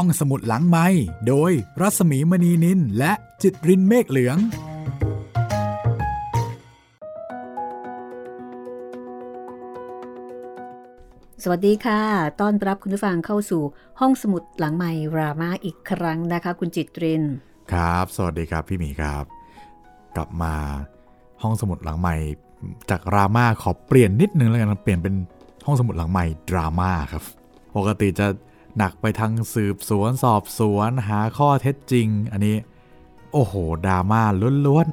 ห้องสมุดหลังไม้โดยรัสมีมณีนินและจิตรินเมฆเหลือง สวัสดีค่ะ ต้อนรับคุณผู้ฟังเข้าสู่ห้องสมุดหลังไม้รามาอีกครั้งนะคะ คุณจิตริน ครับ สวัสดีครับพี่หมีครับ กลับมาห้องสมุดหลังใหม่จากดราม่าขอเปลี่ยนนิดนึงแล้วกันเปลี่ยนเป็นห้องสมุดหลังใหม่ดราม่าครับ ปกติจะ หนักไปทางสืบสวนสอบสวนหาข้อเท็จจริง อันนี้ โอ้โหดราม่าล้วน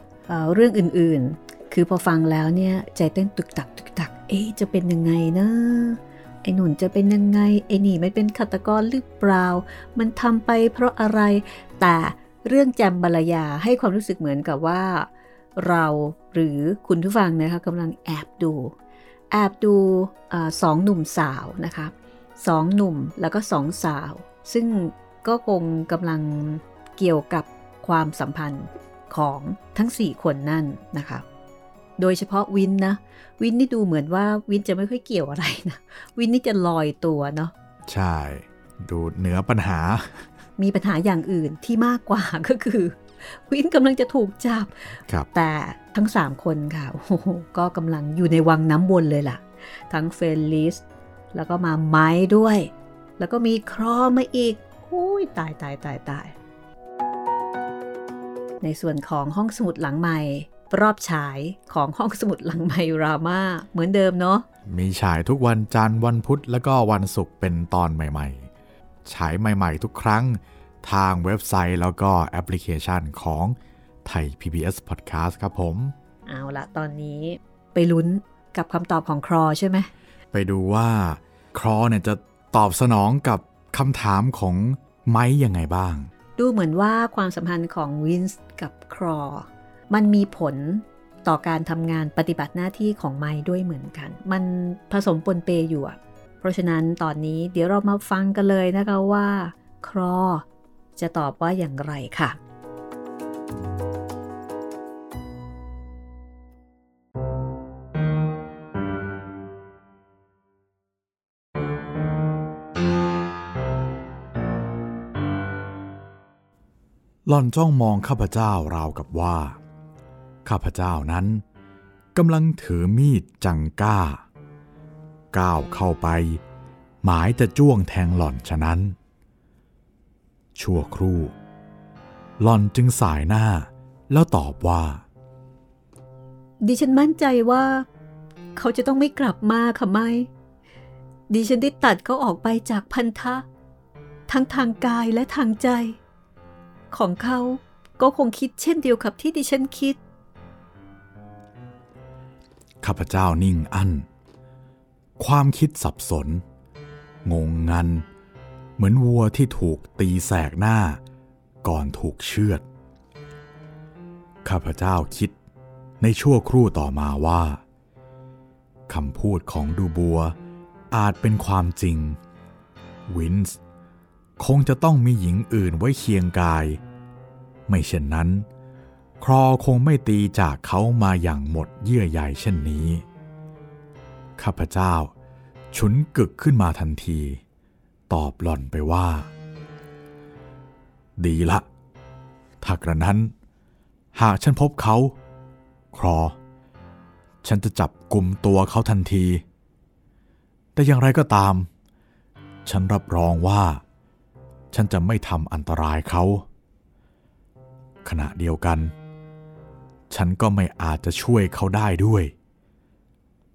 ๆเรื่องอื่นๆ คือพอฟังแล้วเนี่ย ใจเต้นตึกตักตึกตัก เอ๊จะเป็นยังไงนะไอ้หนุนจะเป็นยังไงไอ้นี่ไม่เป็นฆาตกรหรือเปล่า มันทำไปเพราะอะไรแต่เรื่องแจมบรรยาให้ความรู้สึกเหมือนกับว่า เราหรือคุณผู้ฟังนะคะกำลังแอบดู แอบดูอสองหนุ่มสาวนะคะ สองหนุ่มแล้วก็สองสาว ซึ่งก็คงกำลังเกี่ยวกับความสัมพันธ์ของทั้ง4คนนั่นนะคะ โดยเฉพาะวินนะ วินนี่ดูเหมือนว่าวินจะไม่ค่อยเกี่ยวอะไรนะ วินนี่จะลอยตัวเนาะใช่ ดูเหนือปัญหา มีปัญหาอย่างอื่นที่มากกว่าก็คือ วินกำลังจะถูกจับแต่ทั้ง3คนค่ะโอ้ก็กำลังอยู่ในวังน้ำวนเลยล่ะ ทั้งเฟลลิส แล้วก็มาไม้ด้วย แล้วก็มีครอมาอีกอุ้ยตายตายตายตาย ในส่วนของห้องสมุดหลังใหม่ รอบฉายของห้องสมุดหลังใหม่รามาเหมือนเดิมเนาะมีฉายทุกวันจันทร์วันพุธแล้วก็วันศุกร์เป็นตอนใหม่ๆ ฉายใหม่ๆ ทุกครั้งทางเว็บไซต์แล้วก็แอปพลิเคชันของไทย PBS Podcast ครับผม เอาละตอนนี้ไปลุ้นกับคำตอบของครอใช่ไหม ไปดูว่าครอเนี่ยจะตอบสนองกับคำถามของไม้ยังไงบ้าง ดูเหมือนว่าความสัมพันธ์ของวินส์กับครอ มันมีผลต่อการทำงานปฏิบัติหน้าที่ของไม้ด้วยเหมือนกัน มันผสมปนเปอยู่เพราะฉะนั้นตอนนี้เดี๋ยวเรามาฟังกันเลยนะคะว่า ครอ จะตอบว่าอย่างไรค่ะ หล่อนจ้องมองข้าพเจ้าราวกับว่า ข้าพเจ้านั้นกำลังถือมีดจังก้า ก้าวเข้าไป หมายจะจ้วงแทงหล่อนฉะนั้น ชั่วครู่ หล่อนจึงสายหน้าแล้วตอบว่า ดิฉันมั่นใจว่า เขาจะต้องไม่กลับมาค่ะไม่ ดิฉันได้ตัดเขาออกไปจากพันธะ ทั้งทางกายและทางใจ ของเขาก็คงคิดเช่นเดียวกับที่ดิฉันคิด ข้าพเจ้านิ่งอั้น ความคิดสับสน งงงัน เหมือนวัวที่ถูกตีแสกหน้า ก่อนถูกเชือด ข้าพเจ้าคิดในชั่วครู่ต่อมาว่าคำพูดของดูบัวอาจเป็นความจริง วินส์ คงจะต้องมีหญิงอื่นไว้เคียงกาย ไม่เช่นนั้น ครอคงไม่ตีจากเขามาอย่างหมดเยื่อใยเช่นนี้ ข้าพเจ้า ฉุนกึกขึ้นมาทันที ตอบหล่อนไปว่า ดีละ ถ้ากระนั้น หากฉันพบเขา ครอ ฉันจะจับกลุ่มตัวเขาทันที แต่อย่างไรก็ตาม ฉันรับรองว่า ฉันจะไม่ทำอันตรายเขา ขณะเดียวกัน ฉันก็ไม่อาจจะช่วยเขาได้ด้วย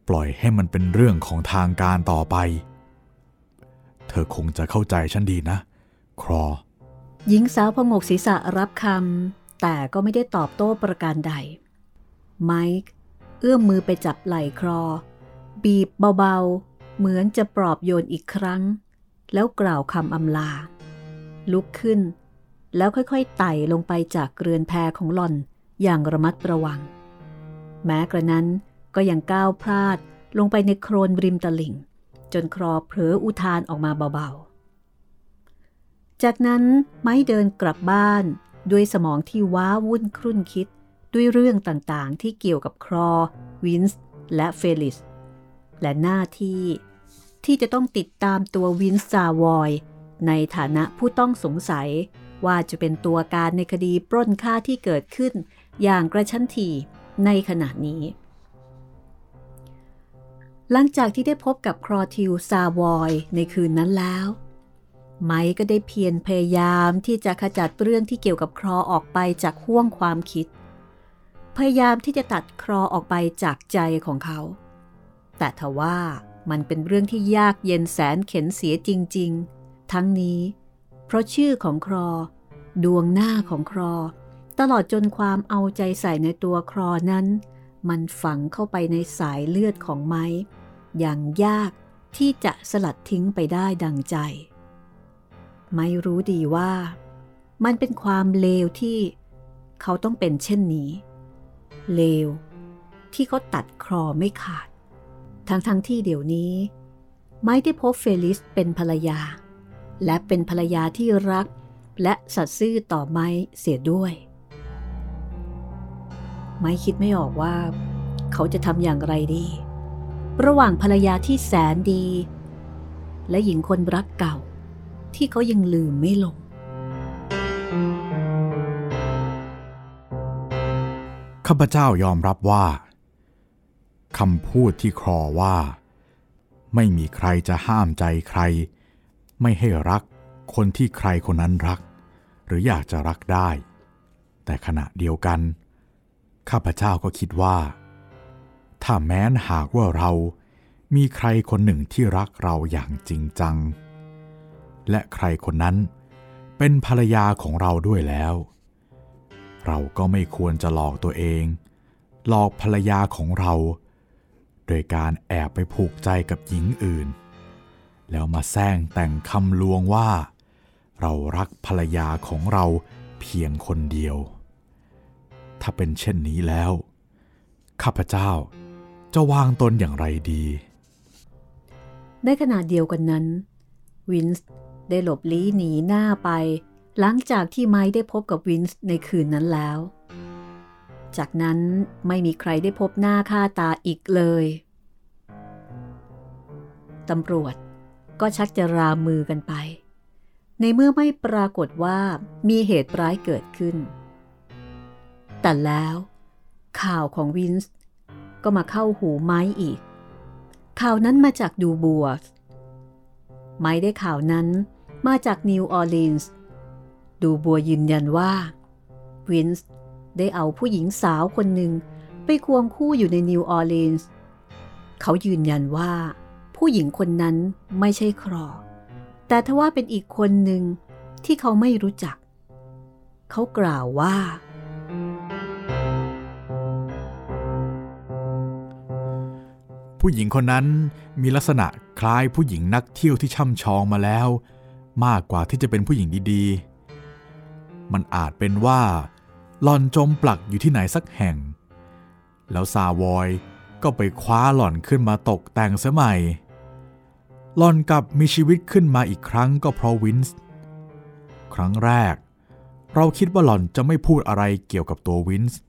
ปล่อยให้มันเป็นเรื่องของทางการต่อไป เธอคงจะเข้าใจฉันดีนะ ครอ หญิงสาวพงกศีรษะรับคำแต่ก็ไม่ได้ตอบโต้ประการใด ไมค์เอื้อมมือไปจับไหล่ครอ บีบเบาๆ เหมือนจะปลอบโยนอีกครั้ง แล้วกล่าวคำอำลา ลุกขึ้น แล้วค่อยๆไต่ลงไปจากเรือนแพของหล่อนอย่างระมัดระวัง แม้กระนั้นก็ยังก้าวพลาดลงไปในโครนริมตลิ่ง จนครอเผลออุทานออกมาเบาๆ จากนั้นไม้เดินกลับบ้านด้วยสมองที่ว้าวุ่นครุ่นคิดด้วยเรื่องต่างๆ ที่เกี่ยวกับครอ วินส์ และเฟลิส และหน้าที่ที่จะต้องติดตามตัววินส์ซาวอย ในฐานะผู้ต้องสงสัยว่าจะเป็นตัวการในคดีปล้นฆ่าที่เกิดขึ้น อย่างกระชั้นถี่ในขณะนี้ หลังจากที่ได้พบกับครอทิวซาวอยในคืนนั้นแล้ว ไมค์ก็ได้เพียรพยายามที่จะขจัดเรื่องที่เกี่ยวกับครอออกไปจากห่วงความคิด พยายามที่จะตัดครอออกไปจากใจของเขา แต่ทว่ามันเป็นเรื่องที่ยากเย็นแสนเข็นเสียจริง ๆ ทั้งนี้ เพราะชื่อของครอ ดวงหน้าของครอ ตลอดจนความเอาใจใส่ในตัวครอนั้น มันฝังเข้าไปในสายเลือดของไม้ อย่างยากที่จะสลัดทิ้งไปได้ดังใจ ไม่รู้ดีว่า มันเป็นความเลวที่เขาต้องเป็นเช่นนี้ เลว ที่เขาตัดครอไม่ขาด ทั้งทั้งที่เดี๋ยวนี้ ไม่ได้พบเฟลิสเป็นภรรยา และเป็นภรรยาที่รัก และสัตย์ซื่อต่อไม้เสียด้วย ไม้คิดไม่ออกว่า เขาจะทำอย่างไรดี ระหว่างภรรยาที่แสนดี และหญิงคนรักเก่า ที่เขายังลืมไม่ลงข้าพเจ้ายอมรับว่าคำพูดที่ครอว่า ไม่มีใครจะห้ามใจใคร ไม่ให้รักคนที่ใครคนนั้นรัก หรืออยากจะรักได้ แต่ขณะเดียวกัน ข้าพเจ้าก็คิดว่า ถ้าแม้นหากว่าเรามีใครคนหนึ่งที่รักเราอย่างจริงจัง และใครคนนั้นเป็นภรรยาของเราด้วยแล้ว เราก็ไม่ควรจะหลอกตัวเอง หลอกภรรยาของเรา โดยการแอบไปผูกใจกับหญิงอื่น แล้วมาแซงแต่งคำลวงว่า เรารักภรรยาของเราเพียงคนเดียว ถ้าเป็นเช่นนี้แล้ว ข้าพเจ้าจะวางตนอย่างไรดี ในขณะเดียวกันนั้น วินส์ได้หลบลี้หนีหน้าไป หลังจากที่ไม้ได้พบกับวินส์ในคืนนั้นแล้ว จากนั้นไม่มีใครได้พบหน้าค่าตาอีกเลย ตำรวจ ก็ชักจะรามือกันไป ในเมื่อไม่ปรากฏว่ามีเหตุร้ายเกิดขึ้น แต่แล้วข่าวของวินส์ก็มาเข้าหูไมค์อีก ข่าวนั้นมาจากดูบัวไมค์ได้ข่าวนั้นมาจากนิวออร์ลีนส์ ดูบัวยืนยันว่าวินส์ได้เอาผู้หญิงสาวคนหนึ่งไปควงคู่อยู่ในนิวออร์ลีนส์ เขายืนยันว่า ผู้หญิงคนนั้นไม่ใช่ครอ แต่ทว่าเป็นอีกคนหนึ่งที่เขาไม่รู้จัก เขากล่าวว่า ผู้หญิงคนนั้นมีลักษณะคล้ายผู้หญิงนักเที่ยวที่ช่ำชองมาแล้ว มากกว่าที่จะเป็นผู้หญิงดีๆ มันอาจเป็นว่าหล่อนจมปลักอยู่ที่ไหนสักแห่ง แล้วซาวอยก็ไปคว้าหล่อนขึ้นมาตกแต่งเสียใหม่ หล่อนกลับมีชีวิตขึ้นมาอีกครั้งก็เพราะวินส์ครั้งแรก เราคิดว่าหล่อนจะไม่พูดอะไรเกี่ยวกับตัววินส์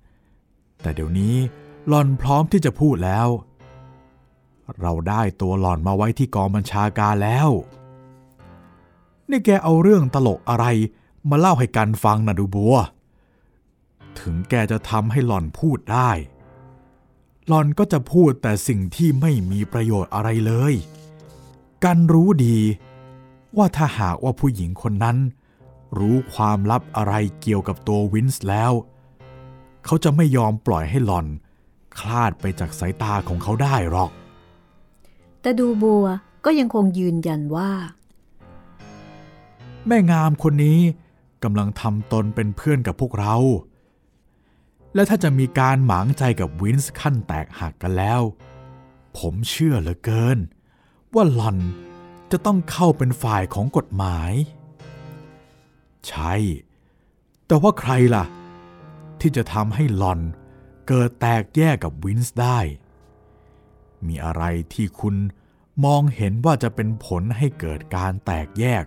แต่เดี๋ยวนี้หล่อนพร้อมที่จะพูดแล้ว เราได้ตัวหล่อนมาไว้ที่กองบัญชาการแล้ว นี่แกเอาเรื่องตลกอะไรมาเล่าให้กันฟังนะดูบัว ถึงแกจะทำให้หล่อนพูดได้ หล่อนก็จะพูดแต่สิ่งที่ไม่มีประโยชน์อะไรเลย กันรู้ดีว่าถ้าหากว่าผู้หญิงคนนั้น รู้ความลับอะไรเกี่ยวกับตัววินส์แล้ว เขาจะไม่ยอมปล่อยให้หล่อน คลาดไปจากสายตาของเขาได้หรอก แต่ดูบัวก็ยังคงยืนยันว่า แม่งามคนนี้กำลังทำตนเป็นเพื่อนกับพวกเรา และถ้าจะมีการหมางใจกับวินส์ขั้นแตกหักกันแล้ว ผมเชื่อเหลือเกิน ว่าหลอนจะต้องเข้าเป็นฝ่ายของกฎหมาย ใช่ แต่ว่าใครล่ะ ที่จะทำให้หลอนเกิดแตกแยกกับวินส์ได้ มีอะไรที่คุณมองเห็นว่าจะเป็นผลให้เกิดการแตกแยก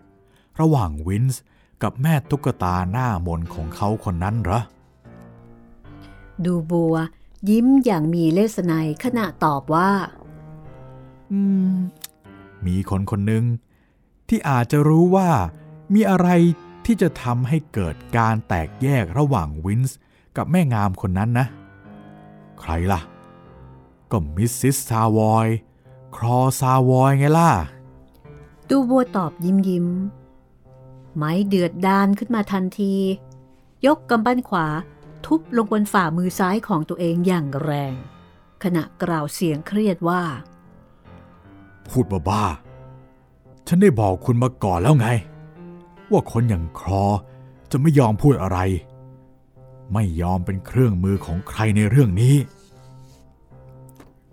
ระหว่างวินส์กับแม่ตุ๊กตาหน้ามนของเขาคนนั้นเหรอ ดูบัว ยิ้มอย่างมีเลศนัยขณะตอบว่า อืม มีคนคนหนึ่งที่อาจจะรู้ว่ามีอะไรที่จะทำให้เกิดการแตกแยกระหว่างวินส์กับแม่งามคนนั้นนะ ใครล่ะ ก็มิสซิสซาวอย ครอซาวอยไงล่ะ ดูบัวตอบยิ้มยิ้ม ไมค์เดือดดาลขึ้นมาทันที ยกกำปั้นขวาทุบลงบนฝ่ามือซ้ายของตัวเองอย่างแรง ขณะกล่าวเสียงเครียดว่า พูดบ้าๆฉันได้บอกคุณมาก่อนแล้วไง ว่าคนอย่างครอจะไม่ยอมพูดอะไร ไม่ยอมเป็นเครื่องมือของใครในเรื่องนี้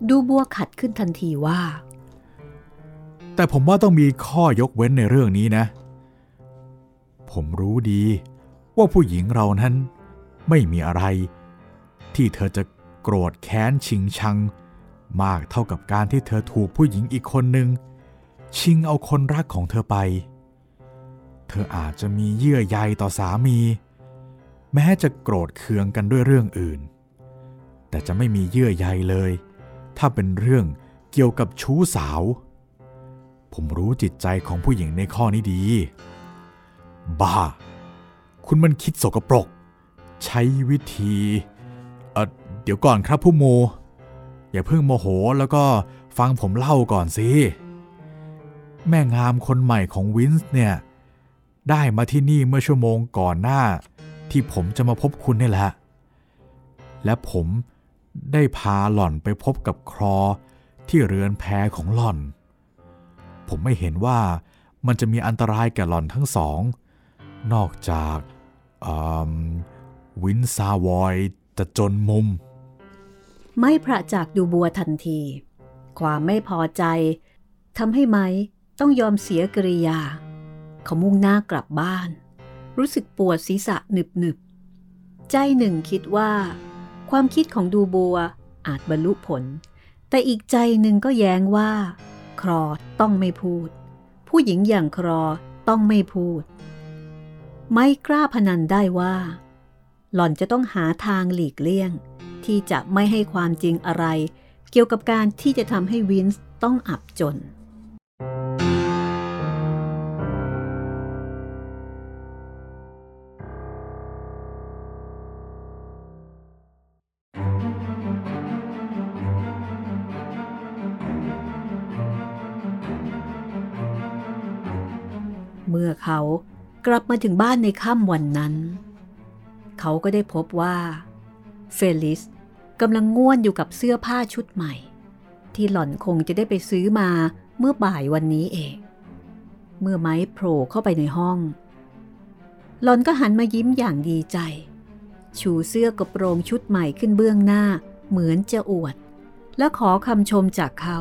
ดูบัวขัดขึ้นทันทีว่า แต่ผมว่าต้องมีข้อยกเว้นในเรื่องนี้นะ ผมรู้ดีว่าผู้หญิงเรานั้นไม่มีอะไร ที่เธอจะโกรธแค้นชิงชัง มากเท่ากับการที่เธอถูกผู้หญิงอีกคนหนึ่งชิงเอาคนรักของเธอไป เธออาจจะมีเยื่อใยต่อสามี แม้จะโกรธเคืองกันด้วยเรื่องอื่น แต่จะไม่มีเยื่อใยเลย ถ้าเป็นเรื่องเกี่ยวกับชู้สาว ผมรู้จิตใจของผู้หญิงในข้อนี้ดี บ้า คุณมันคิดสกปรก ใช้วิธี เออเดี๋ยวก่อนครับผู้โม อย่าเพิ่งโมโหแล้วก็ฟังผมเล่าก่อนสิ แม่งามคนใหม่ของวินส์เนี่ย ได้มาที่นี่เมื่อชั่วโมงก่อนหน้า ที่ผมจะมาพบคุณนี่แหละ และผมได้พาหล่อนไปพบกับครอที่เรือนแพของหล่อน ผมไม่เห็นว่ามันจะมีอันตรายแก่หล่อนทั้งสอง นอกจากวินซาวอยจะจนมุม ไม่พระจากดูบัวทันที ความไม่พอใจทำให้ไม้ต้องยอมเสียกริยา เขามุ่งหน้ากลับบ้าน รู้สึกปวดศีรษะหนึบหนึบใจหนึ่งคิดว่า ความคิดของดูบัวอาจบรรลุผล แต่อีกใจหนึ่งก็แย้งว่า ครอต้องไม่พูด ผู้หญิงอย่างครอต้องไม่พูด ไม่กล้าพนันได้ว่า หล่อนจะต้องหาทางหลีกเลี่ยง ที่จะไม่ให้ความจริงอะไร เกี่ยวกับการที่จะทำให้วินส์ต้องอับจน เมื่อเขากลับมาถึงบ้านในค่ำวันนั้น เขาก็ได้พบว่าเฟลิส กำลังง่วนอยู่กับเสื้อผ้าชุดใหม่ ที่หล่อนคงจะได้ไปซื้อมาเมื่อบ่ายวันนี้เอง เมื่อไม้โผล่เข้าไปในห้อง หล่อนก็หันมายิ้มอย่างดีใจ ชูเสื้อกระโปรงชุดใหม่ขึ้นเบื้องหน้าเหมือนจะอวด และขอคำชมจากเขา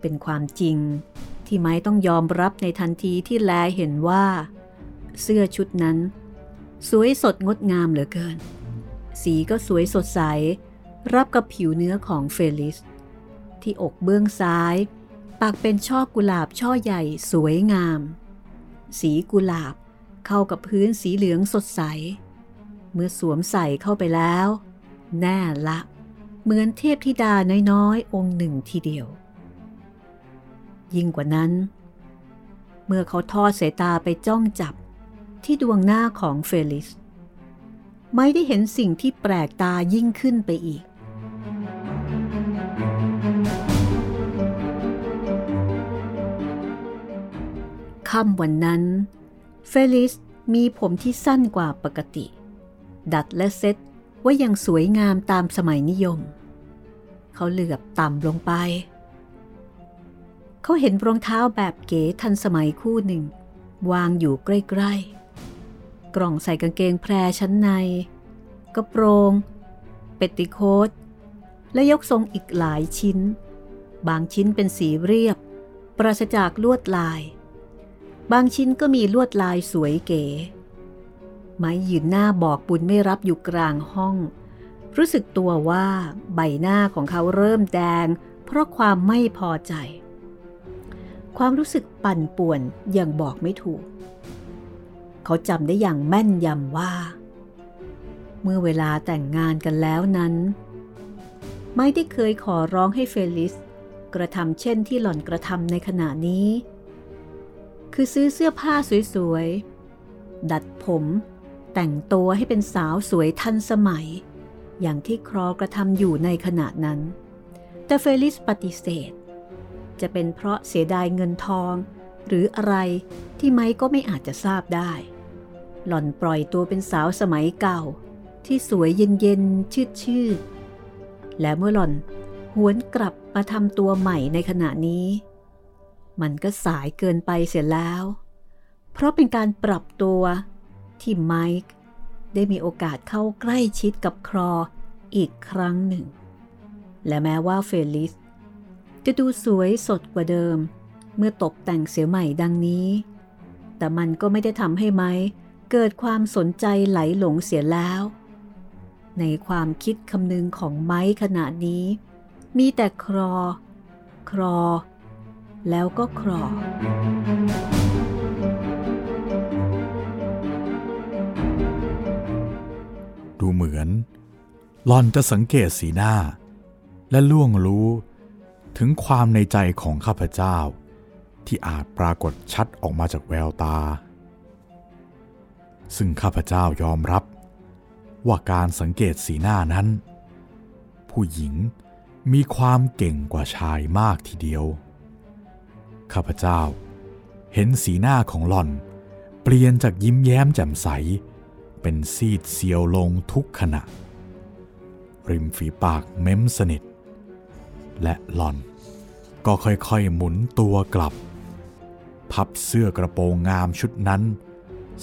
เป็นความจริงที่ไม้ต้องยอมรับในทันทีที่แลเห็นว่า เสื้อชุดนั้น สวยสดงดงามเหลือเกิน สีก็สวยสดใส รับกับผิวเนื้อของเฟลิส ที่อกเบื้องซ้ายปากเป็นช่อกุหลาบช่อใหญ่สวยงาม สีกุหลาบเข้ากับพื้นสีเหลืองสดใส เมื่อสวมใส่เข้าไปแล้ว แน่ละ เหมือนเทพธิดาน้อยๆ องค์หนึ่งทีเดียว ยิ่งกว่านั้น เมื่อเขาทอดสายตาไปจ้องจับที่ดวงหน้าของเฟลิส ไม่ได้เห็นสิ่งที่แปลกตายิ่งขึ้นไปอีก ค่ำวันนั้น เฟลิสมีผมที่สั้นกว่าปกติ ดัดและเซ็ตไว่ายังสวยงามตามสมัยนิยม เขาเหลือบต่ำลงไป เขาเห็นรองเท้าแบบเก๋ทันสมัยคู่หนึ่ง วางอยู่ใกล้ๆ กล่องใส่กางเกงแพรชั้นใน กระโปรง เปตติโคตและยกทรงอีกหลายชิ้น บางชิ้นเป็นสีเรียบ ปราศจากลวดลาย บางชิ้นก็มีลวดลายสวยเก๋ ไม้ยืนหน้าบอกบุญไม่รับอยู่กลางห้อง รู้สึกตัวว่าใบหน้าของเขาเริ่มแดง เพราะความไม่พอใจ ความรู้สึกปั่นป่วนอย่างบอกไม่ถูก เขาจำได้อย่างแม่นยำว่า เมื่อเวลาแต่งงานกันแล้วนั้น ไม่ได้เคยขอร้องให้เฟลิสกระทำเช่นที่หล่อนกระทำในขณะนี้คคือซื้อเสื้อผ้าสวยๆ ดัดผม แต่งตัวให้เป็นสาวสวยทันสมัย อย่างที่ครอกระทำอยู่ในขณะนั้น แต่เฟลิสปฏิเสธ จะเป็นเพราะเสียดายเงินทองหรืออะไรที่ไมค์ก็ไม่อาจจะทราบได้ หล่อนปล่อยตัวเป็นสาวสมัยเก่า ที่สวยเย็นๆชืดๆและเมื่อหล่อนหวนกลับมาทำตัวใหม่ในขณะนี้ มันก็สายเกินไปเสียแล้ว เพราะเป็นการปรับตัวที่ไมค์ได้มีโอกาสเข้าใกล้ชิดกับครออีกครั้งหนึ่ง และแม้ว่าเฟลิสจะดูสวยสดกว่าเดิม เมื่อตกแต่งเสียใหม่ดังนี้ แต่มันก็ไม่ได้ทำให้ไม้ เกิดความสนใจไหลหลงเสียแล้ว ในความคิดคำนึงของไม้ขณะนี้ มีแต่ครอ ครอ แล้วก็ครอดูเหมือนหลอนจะสังเกตสีหน้า และล่วงรู้ถึงความในใจของข้าพเจ้า ที่อาจปรากฏชัดออกมาจากแววตา ซึ่งข้าพเจ้ายอมรับ ว่าการสังเกตสีหน้านั้น ผู้หญิงมีความเก่งกว่าชายมากทีเดียว ข้าพเจ้าเห็นสีหน้าของหล่อนเปลี่ยนจากยิ้มแย้มแจ่มใส เป็นซีดเซียวลงทุกขณะ ริมฝีปากเม้มสนิท และหล่อนก็ค่อยๆหมุนตัวกลับ พับเสื้อกระโปรงงามชุดนั้น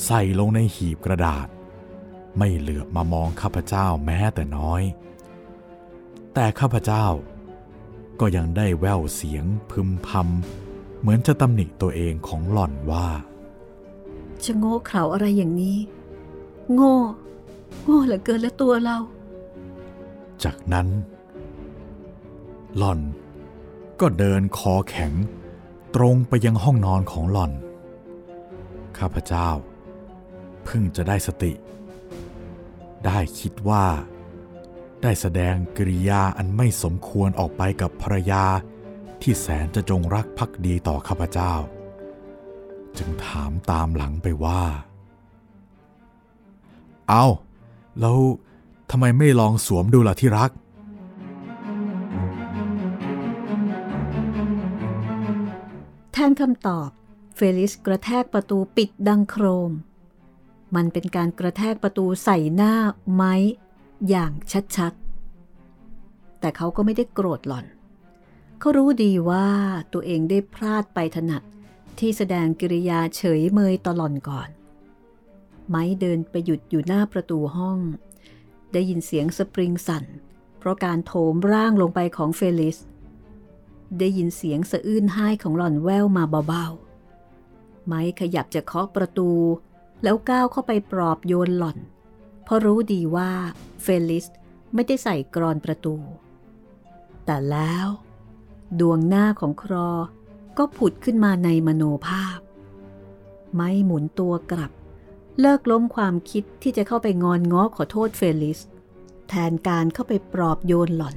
ใส่ลงในหีบกระดาษ ไม่เหลือบมามองข้าพเจ้าแม้แต่น้อย แต่ข้าพเจ้าก็ยังได้แววเสียงพึมพำเหมือนจะตำหนิตัวเองของหล่อนว่า จะโง่เขลาอะไรอย่างนี้ โง่ โง่เหลือเกินแล้วตัวเรา จากนั้น หล่อนก็เดินคอแข็งตรงไปยังห้องนอนของหล่อน ข้าพเจ้า เพิ่งจะได้สติ ได้คิดว่า ได้แสดงกริยาอันไม่สมควรออกไปกับภรรยาที่แสนจะจงรักภักดีต่อข้าพเจ้า จึงถามตามหลังไปว่า เอาแล้วทำไมไม่ลองสวมดูล่ะที่รัก แทนคำตอบ เฟลิสกระแทกประตูปิดดังโครม มันเป็นการกระแทกประตูใส่หน้าไม้อย่างชัดๆ แต่เขาก็ไม่ได้โกรธหล่อน เขารู้ดีว่าตัวเองได้พลาดไปถนัดที่แสดงกิริยาเฉยเมยตลอนก่อน ไม้เดินไปหยุดอยู่หน้าประตูห้อง ได้ยินเสียงสปริงสั่น เพราะการโถมร่างลงไปของเฟลิส ได้ยินเสียงสะอื้นไห้ของหล่อนแววมาเบาๆ ไม้ขยับจะเคาะประตู แล้วก้าวเข้าไปปลอบโยนหล่อน เพราะรู้ดีว่าเฟลิสไม่ได้ใส่กลอนประตู แต่แล้ว ดวงหน้าของครอก็ผุดขึ้นมาในมโนภาพ ไมค์หมุนตัวกลับ เลิกล้มความคิดที่จะเข้าไปงอนง้อขอโทษเฟลิส แทนการเข้าไปปลอบโยนหล่อน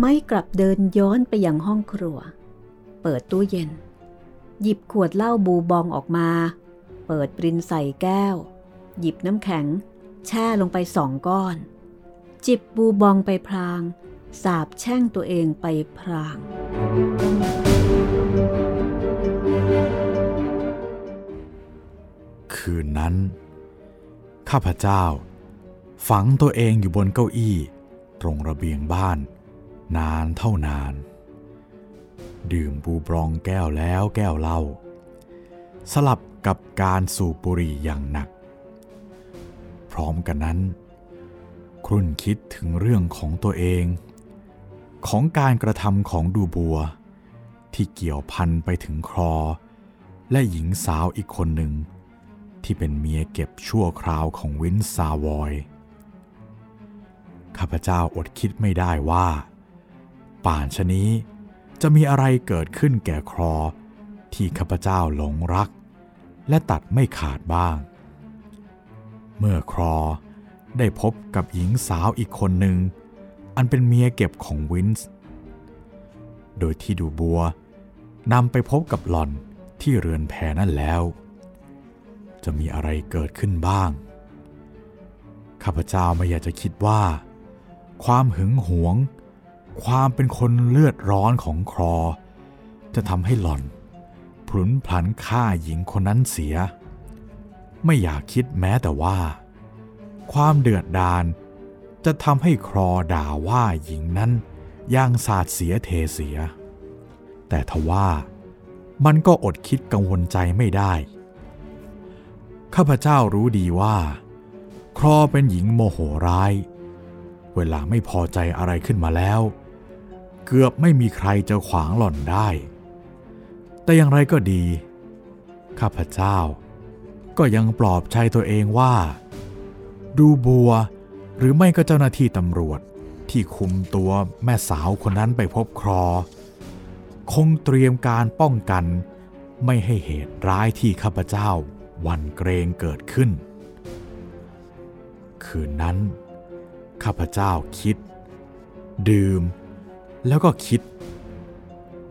ไมค์กลับเดินย้อนไปยังห้องครัว เปิดตู้เย็น หยิบขวดเหล้าบูบองออกมา เปิดปรินใส่แก้ว หยิบน้ำแข็ง แช่ลงไปสองก้อน จิบบูบองไปพราง สาบแช่งตัวเองไปพราง คืนนั้น ข้าพเจ้า ฝังตัวเองอยู่บนเก้าอี้ ตรงระเบียงบ้าน นานเท่านาน ดื่มบูบรองแก้วแล้วแก้วเหล้าสลับ กับการสูบบุหรี่อย่างหนัก พร้อมกันนั้น ครุ่นคิดถึงเรื่องของตัวเอง ของการกระทำของดูบัว ที่เกี่ยวพันไปถึงครอ และหญิงสาวอีกคนหนึ่ง ที่เป็นเมียเก็บชั่วคราวของวินซาวอยข้าพเจ้าอดคิดไม่ได้ว่า ป่านชนี้จะมีอะไรเกิดขึ้นแก่ครอที่ข้าพเจ้าหลงรัก และตัดไม่ขาดบ้าง เมื่อครอได้พบกับหญิงสาวอีกคนหนึ่ง อันเป็นเมียเก็บของวินส์ โดยที่ดูบัวนำไปพบกับหล่อนที่เรือนแพนั่นแล้ว จะมีอะไรเกิดขึ้นบ้าง ข้าพเจ้าไม่อยากจะคิดว่า ความหึงหวง ความเป็นคนเลือดร้อนของครอ จะทำให้หล่อน พลุนพลันฆ่าหญิงคนนั้นเสีย ไม่อยากคิดแม้แต่ว่า ความเดือดดาลจะทำให้ครอด่าว่าหญิงนั้นย่างสาดเสียเทเสีย แต่ทว่ามันก็อดคิดกังวลใจไม่ได้ ข้าพเจ้ารู้ดีว่า ครอเป็นหญิงโมโหร้าย เวลาไม่พอใจอะไรขึ้นมาแล้ว เกือบไม่มีใครจะขวางหล่อนได้ แต่อย่างไรก็ดี ข้าพเจ้า ก็ยังปลอบใจตัวเองว่า ดูบัวหรือไม่ก็เจ้าหน้าที่ตำรวจที่คุมตัวแม่สาวคนนั้นไปพบครอ คงเตรียมการป้องกัน ไม่ให้เหตุร้ายที่ข้าพเจ้าวันเกรงเกิดขึ้น คืนนั้น ข้าพเจ้าคิด ดื่ม แล้วก็คิด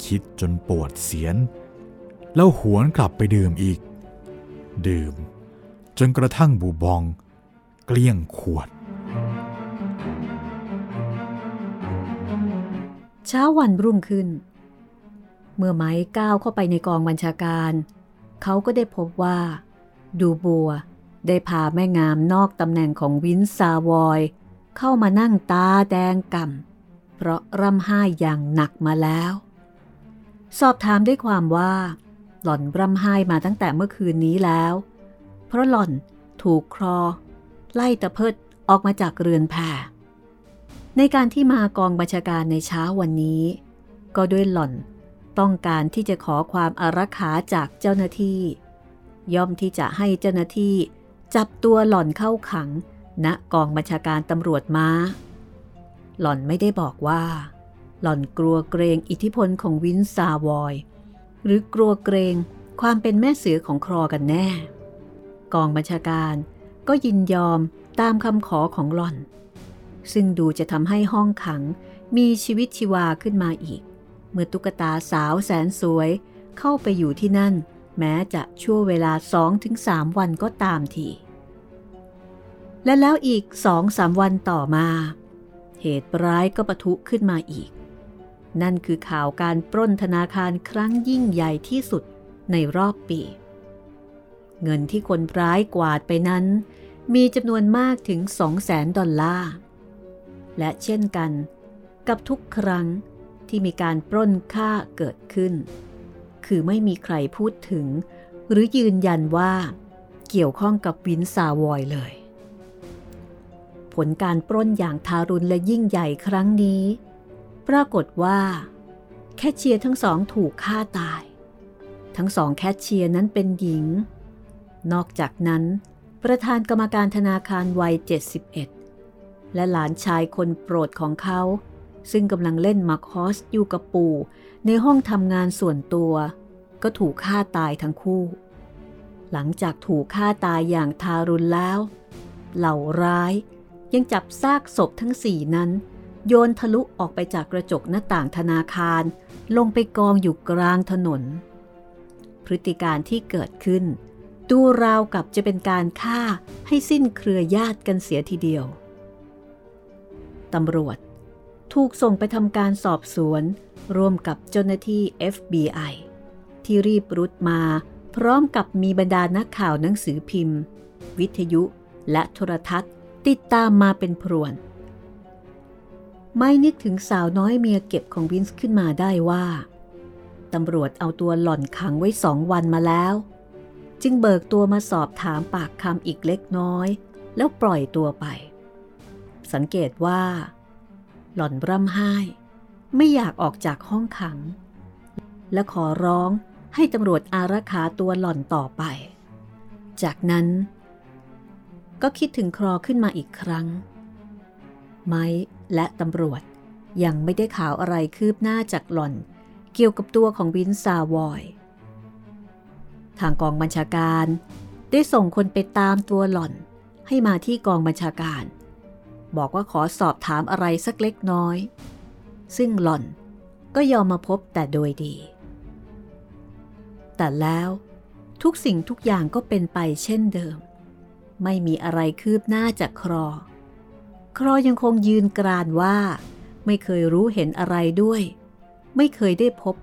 คิดจนปวดเสียน แล้วหวนกลับไปดื่มอีก ดื่ม จนกระทั่งบูบอง เกลี้ยงขวด เช้าวันรุ่งขึ้น เมื่อไม้ก้าวเข้าไปในกองบัญชาการ เขาก็ได้พบว่า ดูบัวได้พาแม่งามนอกตำแหน่งของวินซาวอย เข้ามานั่งตาแดงก่ำเพราะร่ำไห้อย่างหนักมาแล้ว สอบถามด้วยความว่า หล่อนร่ำไห้มาตั้งแต่เมื่อคืนนี้แล้ว เพราะหล่อนถูกครอ ไล่ตะเพิดออกมาจากเรือนแพในการที่มากองบัญชาการในเช้าวันนี้ ก็ด้วยหล่อนต้องการที่จะขอความอารักขาจากเจ้าหน้าที่ ย่อมที่จะให้เจ้าหน้าที่ จับตัวหล่อนเข้าขังณกองบัญชาการตำรวจมา้า หล่อนไม่ได้บอกว่า หล่อนกลัวเกรงอิทธิพลของวินซาวอย หรือกลัวเกรงความเป็นแม่เสือของครอกันแน่ กองบัญชาการก็ยินยอมตามคำขอของหล่อน ซึ่งดูจะทำให้ห้องขังมีชีวิตชีวาขึ้นมาอีก เมื่อตุ๊กตาสาวแสนสวยเข้าไปอยู่ที่นั่น แม้จะชั่วเวลาสองถึงสามวันก็ตามทีและแล้วอีกสองสามวันต่อมา เหตุร้ายก็ปะทุขึ้นมาอีก นั่นคือข่าวการปล้นธนาคารครั้งยิ่งใหญ่ที่สุดในรอบปี เงินที่คนร้ายกวาดไปนั้น มีจำนวนมากถึง 200,000 ดอลลาร์ และเช่นกัน กับทุกครั้งที่มีการปล้นค่าเกิดขึ้น คือไม่มีใครพูดถึง หรือยืนยันว่า เกี่ยวข้องกับวินซาวอยเลย ผลการปล้นอย่างทารุณและยิ่งใหญ่ครั้งนี้ ปรากฏว่า แคชเชียร์ทั้งสองถูกฆ่าตาย ทั้งสองแคชเชียร์นั้นเป็นหญิง นอกจากนั้น ประธานกรรมการธนาคารวัย 71 และหลานชายคนโปรดของเขา ซึ่งกำลังเล่นมาคอสอยู่กับปู่ในห้องทำงานส่วนตัว ก็ถูกฆ่าตายทั้งคู่ หลังจากถูกฆ่าตายอย่างทารุณแล้ว เหล่าร้ายยังจับซากศพทั้งสี่นั้น โยนทะลุออกไปจากกระจกหน้าต่างธนาคาร ลงไปกองอยู่กลางถนน พฤติการที่เกิดขึ้น ดูราวกับจะเป็นการฆ่าให้สิ้นเครือญาติกันเสียทีเดียวตำรวจถูกส่งไปทำการสอบสวน ร่วมกับเจ้าหน้าที่ FBI ที่รีบรุดมา พร้อมกับมีบรรดานักข่าวหนังสือพิมพ์ วิทยุและโทรทัศน์ติดตามมาเป็นพรวน ไม่นึกถึงสาวน้อยเมียเก็บของวินส์ขึ้นมาได้ว่าตำรวจเอาตัวหล่อนขังไว้สองวันมาแล้ว จึงเบิกตัวมาสอบถามปากคำอีกเล็กน้อย แล้วปล่อยตัวไป สังเกตว่า หล่อนร่ำไห้ ไม่อยากออกจากห้องขัง และขอร้องให้ตำรวจอารักขาตัวหล่อนต่อไป จากนั้น ก็คิดถึงครอขึ้นมาอีกครั้ง ไม้ และตำรวจ ยังไม่ได้ข่าวอะไรคืบหน้าจากหล่อน เกี่ยวกับตัวของวินซาวอย ทางกองบัญชาการได้ส่งคนไปตามตัวหล่อน ให้มาที่กองบัญชาการ บอกว่าขอสอบถามอะไรสักเล็กน้อย ซึ่งหล่อนก็ยอมมาพบแต่โดยดี แต่แล้วทุกสิ่งทุกอย่างก็เป็นไปเช่นเดิม ไม่มีอะไรคืบหน้าจากครอ ครอยังคงยืนกรานว่า ไม่เคยรู้เห็นอะไรด้วย ไม่เคยได้พบ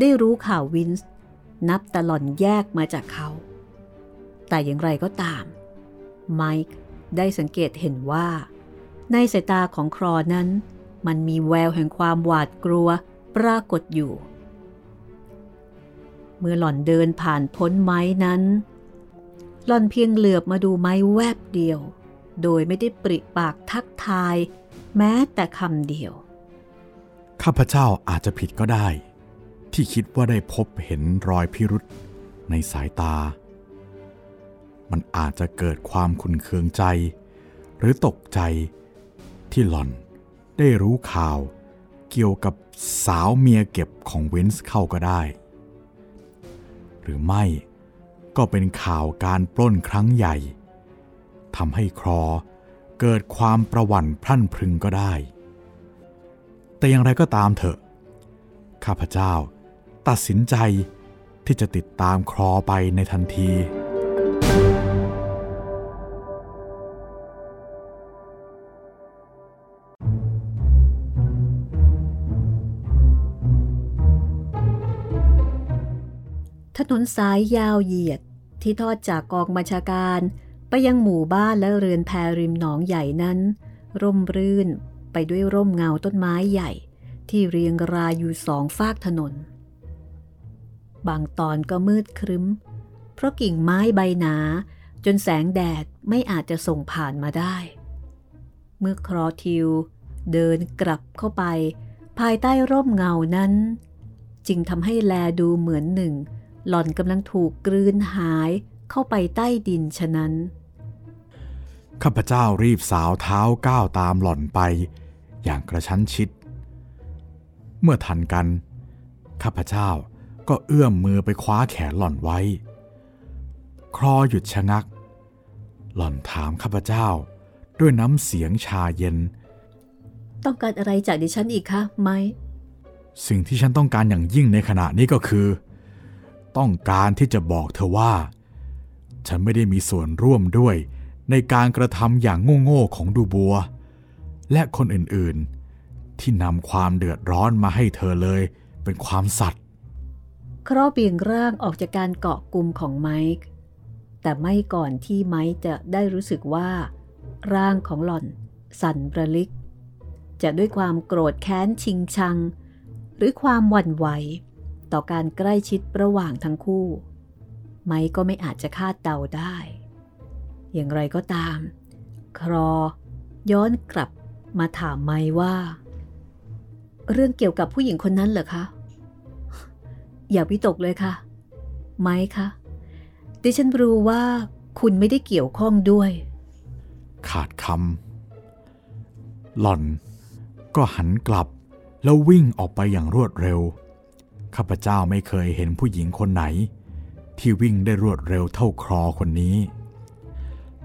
ได้รู้ข่าววินส์นับตลอดแยกมาจากเขา แต่อย่างไรก็ตาม ไมค์ได้สังเกตเห็นว่า ในสายตาของครอนั้น มันมีแววแห่งความหวาดกลัวปรากฏอยู่ เมื่อหล่อนเดินผ่านพ้นไม้นั้น หล่อนเพียงเหลือบมาดูไม้แวบเดียว โดยไม่ได้ปริปากทักทาย แม้แต่คำเดียว ข้าพเจ้าอาจจะผิดก็ได้ ที่คิดว่าได้พบเห็นรอยพิรุษในสายตา มันอาจจะเกิดความขุนเคืองใจ หรือตกใจที่หล่อนได้รู้ข่าวเกี่ยวกับสาวเมียเก็บของวินส์เข้าก็ได้ หรือไม่ก็เป็นข่าวการปล้นครั้งใหญ่ ทำให้ครอเกิดความประวั่นพรั่นพรึงก็ได้ แต่อย่างไรก็ตามเถอะ ข้าพเจ้าตัดสินใจที่จะติดตามครอไปในทันที ถนนสายยาวเหยียดที่ทอดจากกองบัญชาการ ไปยังหมู่บ้านและเรือนแพริมหนองใหญ่นั้น ร่มรื่นไปด้วยร่มเงาต้นไม้ใหญ่ ที่เรียงรายอยู่สองฝากถนน บางตอนก็มืดครึ้ม เพราะกิ่งไม้ใบหนา จนแสงแดดไม่อาจจะส่งผ่านมาได้ เมื่อครอทิว เดินกลับเข้าไป ภายใต้ร่มเงานั้น จึงทำให้แลดูเหมือนหนึ่ง หล่อนกำลังถูกกลืนหาย เข้าไปใต้ดินฉะนั้น ข้าพเจ้ารีบสาวเท้าก้าวตามหล่อนไป อย่างกระชั้นชิด เมื่อทันกัน ข้าพเจ้าก็เอื้อมมือไปคว้าแขนหล่อนไว้ ครอหยุดชะงัก หล่อนถามข้าพเจ้าด้วยน้ำเสียงชาเย็น ต้องการอะไรจากดิฉันอีกคะไหมสิ่งที่ฉันต้องการอย่างยิ่งในขณะนี้ก็คือ ต้องการที่จะบอกเธอว่า ฉันไม่ได้มีส่วนร่วมด้วย ในการกระทำอย่างโง่ๆของดูบัว และคนอื่นๆ ที่นำความเดือดร้อนมาให้เธอเลยเป็นความสัตย์ครอเบี่ยงร่างออกจากการเกาะกลุ่มของไมค์แต่ไม่ก่อนที่ไมค์จะได้รู้สึกว่า ร่างของหล่อน สั่นระลิก จะด้วยความโกรธแค้นชิงชัง หรือความหวั่นไหว ต่อการใกล้ชิดระหว่างทั้งคู่ ไมค์ก็ไม่อาจจะคาดเดาได้ อย่างไรก็ตาม ครอ ย้อนกลับมาถามไมค์ว่า เรื่องเกี่ยวกับผู้หญิงคนนั้นเหรอคะ อย่าวิตกเลยค่ะ ไมค์คะดิฉันรู้ว่าคุณไม่ได้เกี่ยวข้องด้วย ขาดคำหล่อน ก็หันกลับแล้ววิ่งออกไปอย่างรวดเร็ว ข้าพเจ้าไม่เคยเห็นผู้หญิงคนไหน ที่วิ่งได้รวดเร็วเท่าครอคนนี้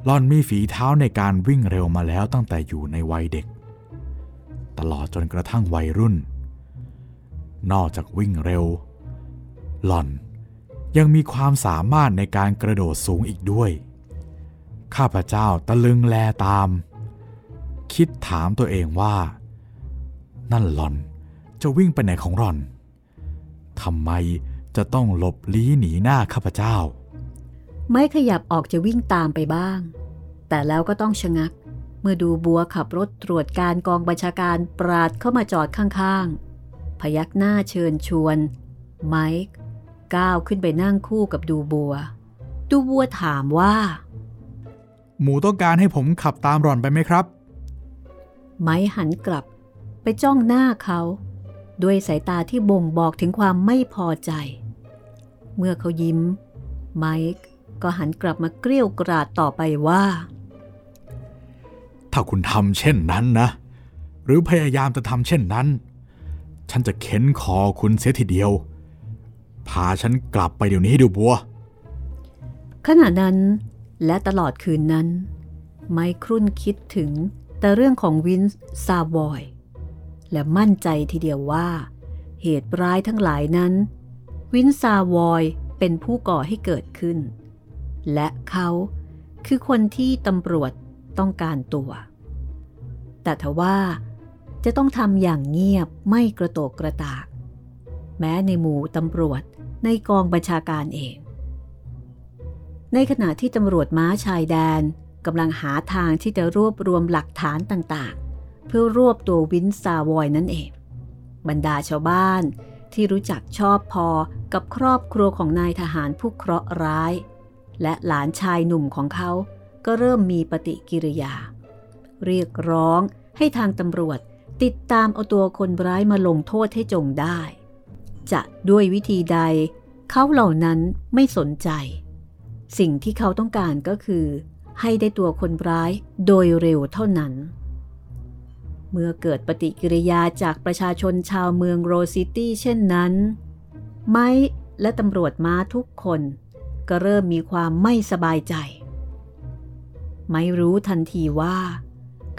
หลอนมีฝีเท้าในการวิ่งเร็วมาแล้วตั้งแต่อยู่ในวัยเด็ก ตลอดจนกระทั่งวัยรุ่น นอกจากวิ่งเร็ว หล่อนยังมีความสามารถในการกระโดดสูงอีกด้วย ข้าพเจ้าตะลึงแลตาม คิดถามตัวเองว่า นั่นหล่อนจะวิ่งไปไหนของหล่อนทำไม จะต้องหลบลี้หนีหน้าข้าพเจ้า ไม่ขยับออกจะวิ่งตามไปบ้าง แต่แล้วก็ต้องชะงัก เมื่อดูบัวขับรถตรวจการกองบัญชาการปราดเข้ามาจอดข้างๆ พยักหน้าเชิญชวน ไมค์ก้าวขึ้นไปนั่งคู่กับดูบัว ดูบัวถามว่า หมูต้องการให้ผมขับตามหล่อนไปไหมครับ ไม้หันกลับไปจ้องหน้าเขา ด้วยสายตาที่บ่งบอกถึงความไม่พอใจ เมื่อเขายิ้ม ไมค์ก็หันกลับมาเกลี้ยวกราดต่อไปว่า ถ้าคุณทำเช่นนั้นนะ หรือพยายามจะทำเช่นนั้น ฉันจะเค้นคอคุณเสียทีเดียว พาฉันกลับไปเดี๋ยวนี้ดูบัว ขณะนั้นและตลอดคืนนั้น ไมค์ครุ่นคิดถึงแต่เรื่องของวินส์ซาวอย และมั่นใจทีเดียวว่า เหตุร้ายทั้งหลายนั้น วินส์ซาวอยเป็นผู้ก่อให้เกิดขึ้น และเขาคือคนที่ตำรวจต้องการตัว แต่ทว่าจะต้องทำอย่างเงียบไม่กระโตกกระตาก แม้ในหมู่ตำรวจในกองบัญชาการเอง ในขณะที่ตำรวจม้าชายแดนกำลังหาทางที่จะรวบรวมหลักฐานต่างๆ เพื่อรวบตัววินซาวอยนั่นเอง บรรดาชาวบ้าน ที่รู้จักชอบพอกับครอบครัวของนายทหารผู้เคราะห์ร้าย และหลานชายหนุ่มของเขาก็เริ่มมีปฏิกิริยา เรียกร้องให้ทางตำรวจติดตามเอาตัวคนร้ายมาลงโทษให้จงได้ จะด้วยวิธีใด เขาเหล่านั้นไม่สนใจ สิ่งที่เขาต้องการก็คือ ให้ได้ตัวคนร้ายโดยเร็วเท่านั้น เมื่อเกิดปฏิกิริยาจากประชาชนชาวเมืองโรซิตี้เช่นนั้น ไม้และตำรวจม้าทุกคนก็เริ่มมีความไม่สบายใจ ไม่รู้ทันทีว่า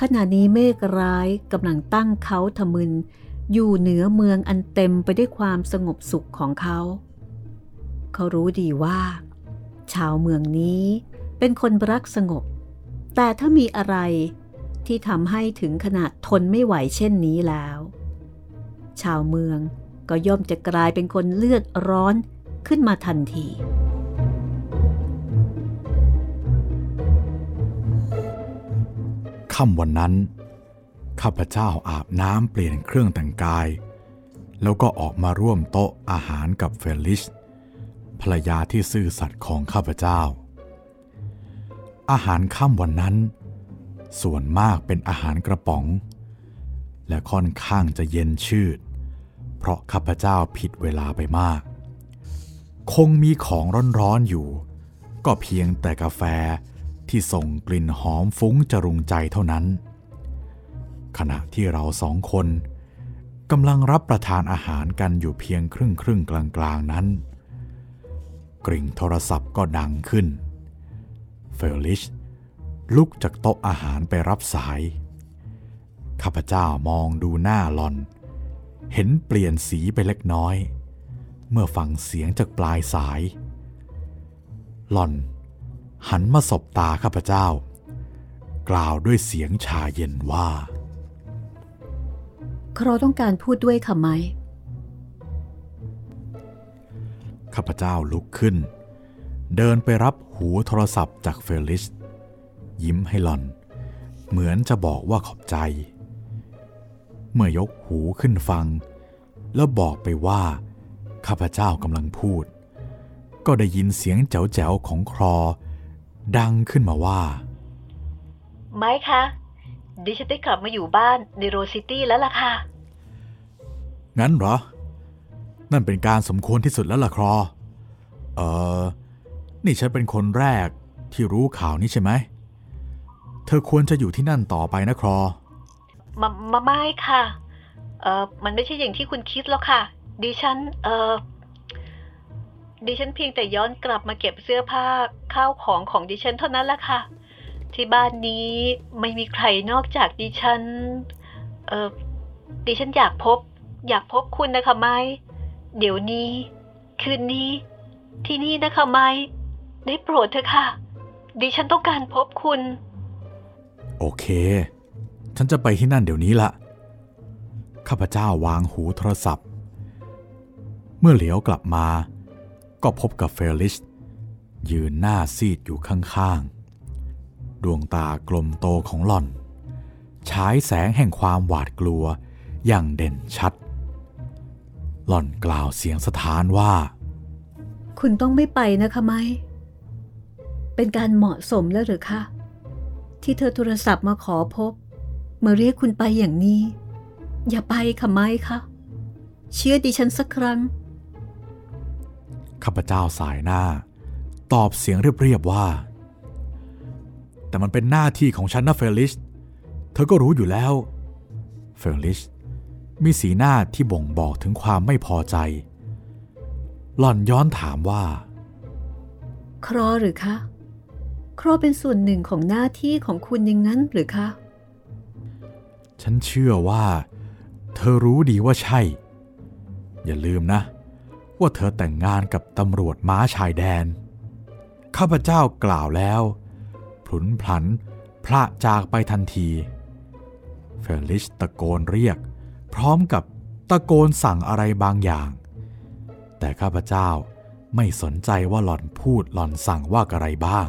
ขณะนี้เมฆร้ายกำลังตั้งเขาทะมึน อยู่เหนือเมืองอันเต็มไปด้วยความสงบสุขของเขา เขารู้ดีว่า ชาวเมืองนี้เป็นคนรักสงบ แต่ถ้ามีอะไร ที่ทำให้ถึงขนาดทนไม่ไหวเช่นนี้แล้ว ชาวเมืองก็ย่อมจะกลายเป็นคนเลือดร้อนขึ้นมาทันที ค่ำวันนั้น ข้าพเจ้าอาบน้ำเปลี่ยนเครื่องแต่งกาย แล้วก็ออกมาร่วมโต๊ะอาหารกับเฟลิชภรรยาที่ซื่อสัตย์ของข้าพเจ้า อาหารค่ำวันนั้น ส่วนมากเป็นอาหารกระป๋อง และค่อนข้างจะเย็นชืด เพราะข้าพเจ้าผิดเวลาไปมาก คงมีของร้อนๆอยู่ ก็เพียงแต่กาแฟที่ส่งกลิ่นหอมฟุ้งจรุงใจเท่านั้น ขณะที่เราสองคนกำลังรับประทานอาหารกันอยู่เพียงครึ่งครึ่งกลางกลางนั้น กริ่งโทรศัพท์ก็ดังขึ้นเฟลลิช ลุกจากโต๊ะอาหารไปรับสาย ข้าพเจ้ามองดูหน้าลอน เห็นเปลี่ยนสีไปเล็กน้อย เมื่อฟังเสียงจากปลายสาย หลอน หันมาสบตาข้าพเจ้า กล่าวด้วยเสียงชาเย็นว่า ครอต้องการพูดด้วยค่ะไหมข้าพเจ้าลุกขึ้น เดินไปรับหูโทรศัพท์จากเฟลิส ยิ้มให้หลอน เหมือนจะบอกว่าขอบใจ เมื่อยกหูขึ้นฟัง แล้วบอกไปว่า ข้าพเจ้ากำลังพูด ก็ได้ยินเสียงแจ๋วๆของครอ ดังขึ้นมาว่า ไม้คะดิฉันได้กลับมาอยู่บ้านในโรซิตี้แล้วล่ะค่ะ งั้นเหรอ นั่นเป็นการสมควรที่สุดแล้วล่ะครอ เออนี่ฉันเป็นคนแรกที่รู้ข่าวนี้ใช่ไหม เธอควรจะอยู่ที่นั่นต่อไปนะครอมามาไม่ค่ะ เออมันไม่ใช่อย่างที่คุณคิดแล้วค่ะ ดิฉัน เออดิฉันเพียงแต่ย้อนกลับมาเก็บเสื้อผ้าข้าวของของดิฉันเท่านั้นละค่ะ ที่บ้านนี้ไม่มีใครนอกจากดิฉัน เออดิฉันอยากพบ อยากพบคุณนะคะไม้เดี๋ยวนี้ คืนนี้ ที่นี่นะคะไม้ได้โปรดเถอะค่ะ ดิฉันต้องการพบคุณ โอเค ฉันจะไปที่นั่นเดี๋ยวนี้ละข้าพเจ้าวางหูโทรศัพท์ เมื่อเหลียวกลับมา ก็พบกับเฟลิชยืนหน้าซีดอยู่ข้างๆ ดวงตากลมโตของหล่อน ฉายแสงแห่งความหวาดกลัวอย่างเด่นชัด หล่อนกล่าวเสียงสถานว่า คุณต้องไม่ไปนะคะไมเป็นการเหมาะสมแล้วหรือคะ ที่เธอโทรศัพท์มาขอพบ มาเรียกคุณไปอย่างนี้ อย่าไปค่ะไมคะเชื่อดิฉันสักครั้ง ข้าพเจ้าสายหน้า ตอบเสียงเรียบๆว่า แต่มันเป็นหน้าที่ของฉันนะเฟลิช เธอก็รู้อยู่แล้ว เฟลิชมีสีหน้าที่บ่งบอกถึงความไม่พอใจ หล่อนย้อนถามว่า ครอหรือคะ ครอเป็นส่วนหนึ่งของหน้าที่ของคุณอย่างนั้นหรือคะ ฉันเชื่อว่า เธอรู้ดีว่าใช่ อย่าลืมนะ ว่าเธอแต่งงานกับตำรวจม้าชายแดน ข้าพเจ้ากล่าวแล้วพลุนพลันพระจากไปทันที เฟลิชตะโกนเรียก พร้อมกับตะโกนสั่งอะไรบางอย่าง แต่ข้าพเจ้าไม่สนใจว่าหล่อนพูดหล่อนสั่งว่าอะไรบ้าง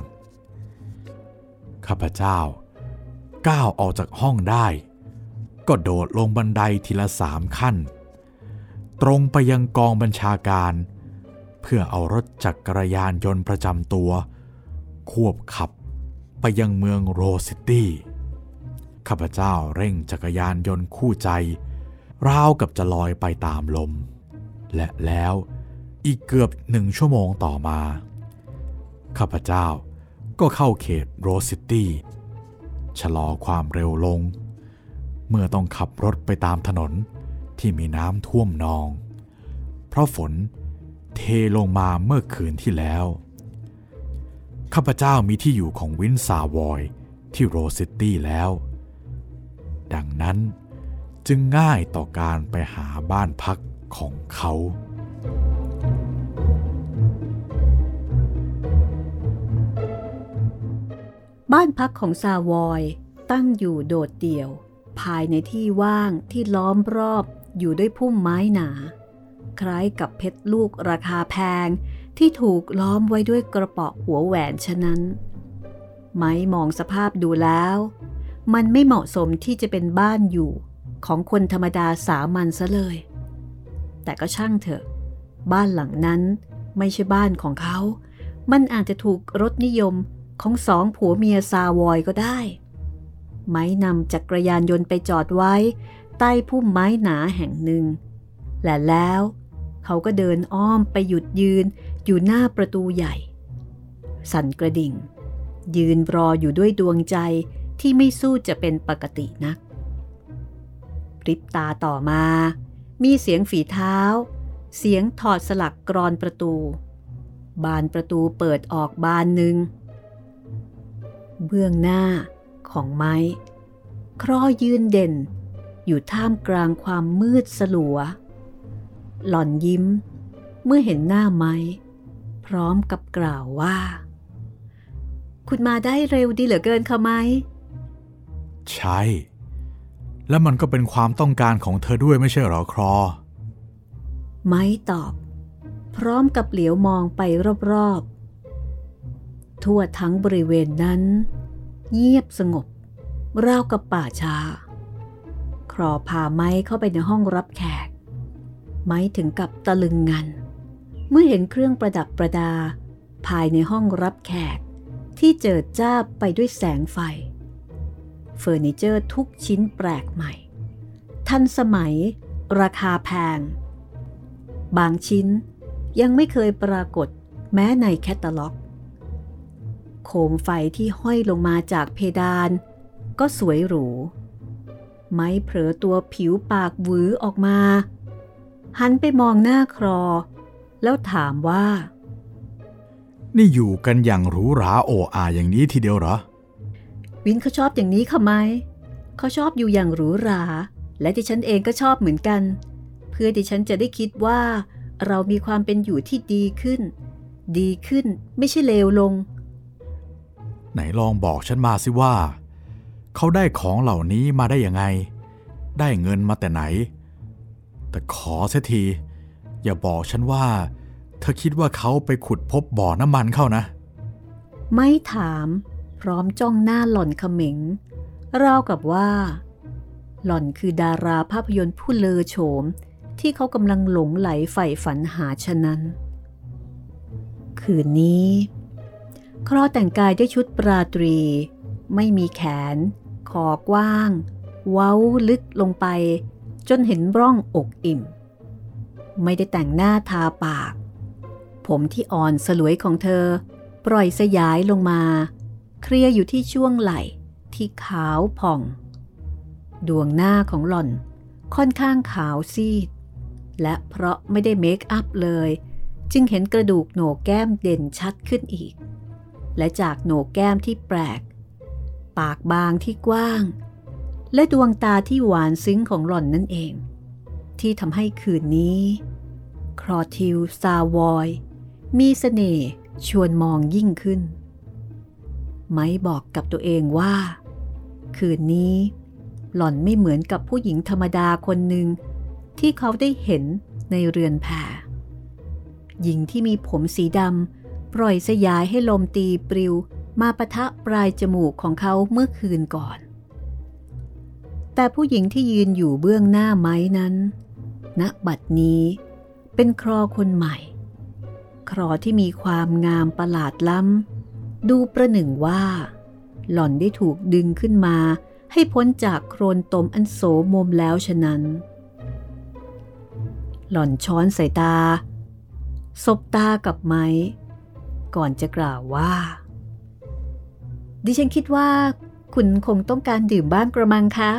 ข้าพเจ้า ก้าวออกจากห้องได้ ก็โดดลงบันไดทีละสามขั้น ตรงไปยังกองบัญชาการ เพื่อเอารถจักรยานยนต์ประจำตัว ควบขับไปยังเมืองโรซิตี้ข้าพเจ้าเร่งจักรยานยนต์คู่ใจ ราวกับจะลอยไปตามลม และแล้วอีกเกือบหนึ่งชั่วโมงต่อมา ข้าพเจ้า ก็เข้าเขตโรซิตี้ชะลอความเร็วลง เมื่อต้องขับรถไปตามถนนที่มีน้ำท่วมนอง เพราะฝนเทลงมาเมื่อคืนที่แล้ว ข้าพเจ้ามีที่อยู่ของวินซาวอยที่โรซิตี้แล้ว ดังนั้นจึงง่ายต่อการไปหาบ้านพักของเขา บ้านพักของซาวอยตั้งอยู่โดดเดี่ยว ภายในที่ว่างที่ล้อมรอบอยู่ด้วยพุ่มไม้หนา คล้ายกับเพชรลูกราคาแพงที่ถูกล้อมไว้ด้วยกระเป๋าหัวแหวนฉะนั้น ไม้มองสภาพดูแล้ว มันไม่เหมาะสมที่จะเป็นบ้านอยู่ของคนธรรมดาสามัญซะเลย แต่ก็ช่างเถอะ บ้านหลังนั้นไม่ใช่บ้านของเขา มันอาจจะถูกรถนิยม ของสองผัวเมียซาวอยก็ได้ ไม้นำจักรยานยนต์ไปจอดไว้ ใต้พุ่มไม้หนาแห่งหนึ่ง และแล้วเขาก็เดินอ้อมไปหยุดยืนอยู่หน้าประตูใหญ่ สั่นกระดิ่ง ยืนรออยู่ด้วยดวงใจที่ไม่สู้จะเป็นปกตินักพริบตาต่อมา มีเสียงฝีเท้า เสียงถอดสลักกรอนประตู บานประตูเปิดออกบานหนึ่ง เบื้องหน้าของไม้ ครอยืนเด่น อยู่ท่ามกลางความมืดสลัว หล่อนยิ้ม เมื่อเห็นหน้าไม้ พร้อมกับกล่าวว่า คุณมาได้เร็วดีเหลือเกินค่ะไม้ ใช่ และมันก็เป็นความต้องการของเธอด้วยไม่ใช่หรอครอ ไม้ตอบ พร้อมกับเหลียวมองไปรอบ ทั่วทั้งบริเวณนั้น เงียบสงบ ราวกับป่าชา ครอพาไม้เข้าไปในห้องรับแขก ไม้ถึงกับตะลึงงัน เมื่อเห็นเครื่องประดับประดา ภายในห้องรับแขกที่เจิดจ้าไปด้วยแสงไฟ เฟอร์นิเจอร์ทุกชิ้นแปลกใหม่ ทันสมัย ราคาแพง บางชิ้นยังไม่เคยปรากฏแม้ในแคตตาล็อก โคมไฟที่ห้อยลงมาจากเพดาน ก็สวยหรู ไม้เผลอตัวผิวปากหวือออกมา หันไปมองหน้าครอ แล้วถามว่า นี่อยู่กันอย่างหรูหราโอ้อาอย่างนี้ทีเดียวเหรอ วินเขาชอบอย่างนี้ค่ะไหม เขาชอบอยู่อย่างหรูหรา และดิฉันเองก็ชอบเหมือนกัน เพื่อดิฉันจะได้คิดว่า เรามีความเป็นอยู่ที่ดีขึ้น ดีขึ้นไม่ใช่เลวลง ไหนลองบอกฉันมาสิว่า เขาได้ของเหล่านี้มาได้ยังไง ได้เงินมาแต่ไหน แต่ขอเสียที อย่าบอกฉันว่า เธอคิดว่าเขาไปขุดพบบ่อน้ำมันเข้านะ ไม่ถามพร้อมจ้องหน้าหล่อนเขม็งราวกับว่า หล่อนคือดาราภาพยนตร์ผู้เลอโฉม ที่เขากำลังหลงไหลใฝ่ฝันหาฉะนั้น คืนนี้ ครอแต่งกายด้วยชุดปราตรี ไม่มีแขน คอกว้าง เว้าลึกลงไป จนเห็นร่องอกอิ่ม ไม่ได้แต่งหน้าทาปาก ผมที่อ่อนสลวยของเธอ ปล่อยสยายลงมา เคลียอยู่ที่ช่วงไหล่ที่ขาวผ่อง ดวงหน้าของหล่อนค่อนข้างขาวซีด และเพราะไม่ได้เมคอัพเลย จึงเห็นกระดูกโหนกแก้มเด่นชัดขึ้นอีก และจากโหนกแก้มที่แปลก ปากบางที่กว้าง และดวงตาที่หวานซึ้งของหล่อนนั่นเอง ที่ทำให้คืนนี้ ครอทิลซาวอย มีสเสน่ห์ชวนมองยิ่งขึ้น ไม้บอกกับตัวเองว่า คืนนี้หล่อนไม่เหมือนกับผู้หญิงธรรมดาคนหนึ่ง ที่เขาได้เห็นในเรือนแผ่หญิงที่มีผมสีดำ ปล่อยสยายให้ลมตีปลิว มาปะทะปลายจมูกของเขาเมื่อคืนก่อน แต่ผู้หญิงที่ยืนอยู่เบื้องหน้าไม้นั้นณบัดนี้เป็นครอคนใหม่ ครอที่มีความงามประหลาดล้ำ ดูประหนึ่งว่า หล่อนได้ถูกดึงขึ้นมา ให้พ้นจากโครนตมอันโสมมแล้วฉะนั้น หล่อนช้อนสายตา สบตากับไม้ ก่อนจะกล่าวว่า ดิฉันคิดว่า คุณคงต้องการดื่มบ้างกระมังคะ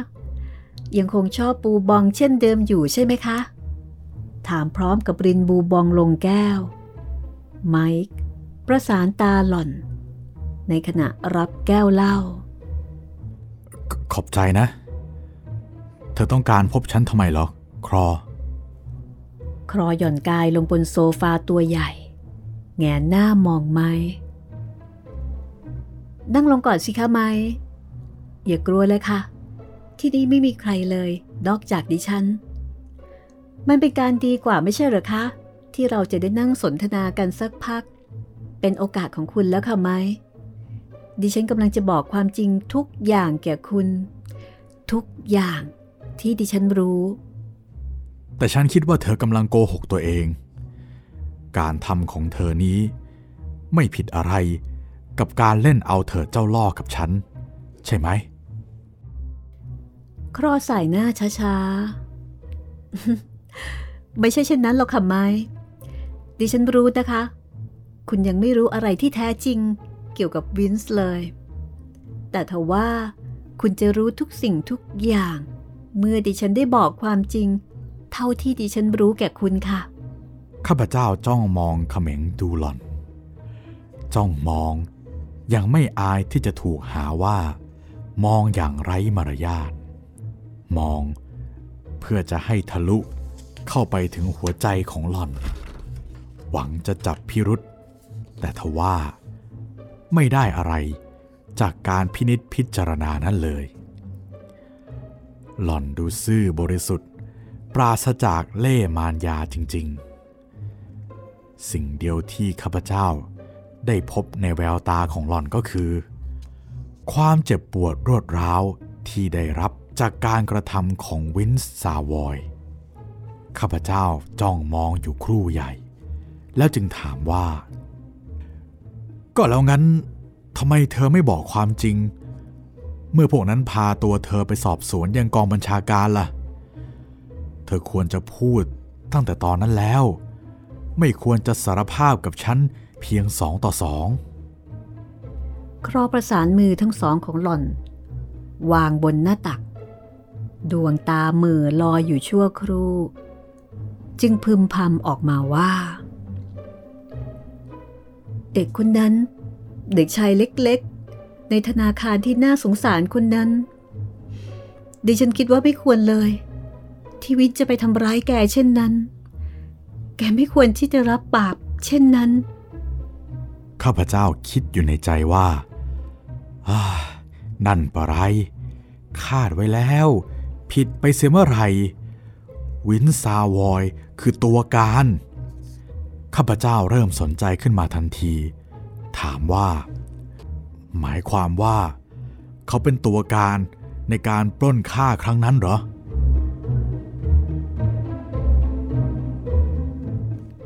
ยังคงชอบปูบองเช่นเดิมอยู่ใช่ไหมคะ ถามพร้อมกับรินบูบองลงแก้ว ไมค์ประสานตาหล่อน ในขณะรับแก้วเหล้า ขอบใจนะ เธอต้องการพบฉันทำไมหรอ ครอ ครอหย่อนกายลงบนโซฟาตัวใหญ่ แงนหน้ามองไม้นั่งลงก่อนสิคะไม้อย่ากลัวเลยค่ะ ที่นี่ไม่มีใครเลยนอกจากดิฉัน มันเป็นการดีกว่าไม่ใช่หรอคะ ที่เราจะได้นั่งสนทนากันสักพัก เป็นโอกาสของคุณแล้วค่ะไม้ดิฉันกำลังจะบอกความจริงทุกอย่างแก่คุณ ทุกอย่างที่ดิฉันรู้ แต่ฉันคิดว่าเธอกำลังโกหกตัวเอง การทำของเธอนี้ ไม่ผิดอะไรกับการเล่นเอาเธอเจ้าล่อกับฉัน ใช่ไหม ครอใส่หน้าช้าๆ ไม่ใช่เช่นนั้นหรอกค่ะไม้ดิฉันรู้นะคะ คุณยังไม่รู้อะไรที่แท้จริงเกี่ยวกับวินส์เลย แต่ทว่าคุณจะรู้ทุกสิ่งทุกอย่าง เมื่อดิฉันได้บอกความจริง เท่าที่ดิฉันรู้แก่คุณค่ะ ข้าพเจ้าจ้องมองเขม็งดูหล่อน จ้องมองยังไม่อายที่จะถูกหาว่า มองอย่างไร้มารยาท มองเพื่อจะให้ทะลุเข้าไปถึงหัวใจของหล่อน หวังจะจับพิรุษแต่ทว่าไม่ได้อะไรจากการพินิษพิจารณานั้นเลย หล่อนดูซื่อบริสุทธิ์ ปราศจากเล่มารยาจริง ๆ สิ่งเดียวที่ข้าพเจ้าได้พบในแววตาของหล่อนก็คือ ความเจ็บปวดรวดร้าวที่ได้รับจากการกระทำของวินส์ซาวอย ข้าพเจ้าจ้องมองอยู่ครู่ใหญ่ แล้วจึงถามว่า ก็แล้วงั้นทำไมเธอไม่บอกความจริง เมื่อพวกนั้นพาตัวเธอไปสอบสวนยังกองบัญชาการละ่ะ เธอควรจะพูดตั้งแต่ตอนนั้นแล้ว ไม่ควรจะสารภาพกับฉันเพียงสองต่อสอง ครอประสานมือทั้งสองของหล่อน วางบนหน้าตัก ดวงตาเมือลอยอยู่ชั่วครู่ จึงพึมพำออกมาว่า เด็กคนนั้น เด็กชายเล็กๆ ในธนาคารที่น่าสงสารคนนั้น ดิฉันคิดว่าไม่ควรเลย ที่วิทจะไปทำร้ายแกเช่นนั้น แกไม่ควรที่จะรับบาปเช่นนั้น ข้าพเจ้าคิดอยู่ในใจว่านั่นปะไร คาดไว้แล้ว ผิดไปเสียเมื่อไรวินซาวอยคือตัวการ ข้าพเจ้าเริ่มสนใจขึ้นมาทันที ถามว่า หมายความว่า เขาเป็นตัวการในการปล้นฆ่าครั้งนั้นเหรอ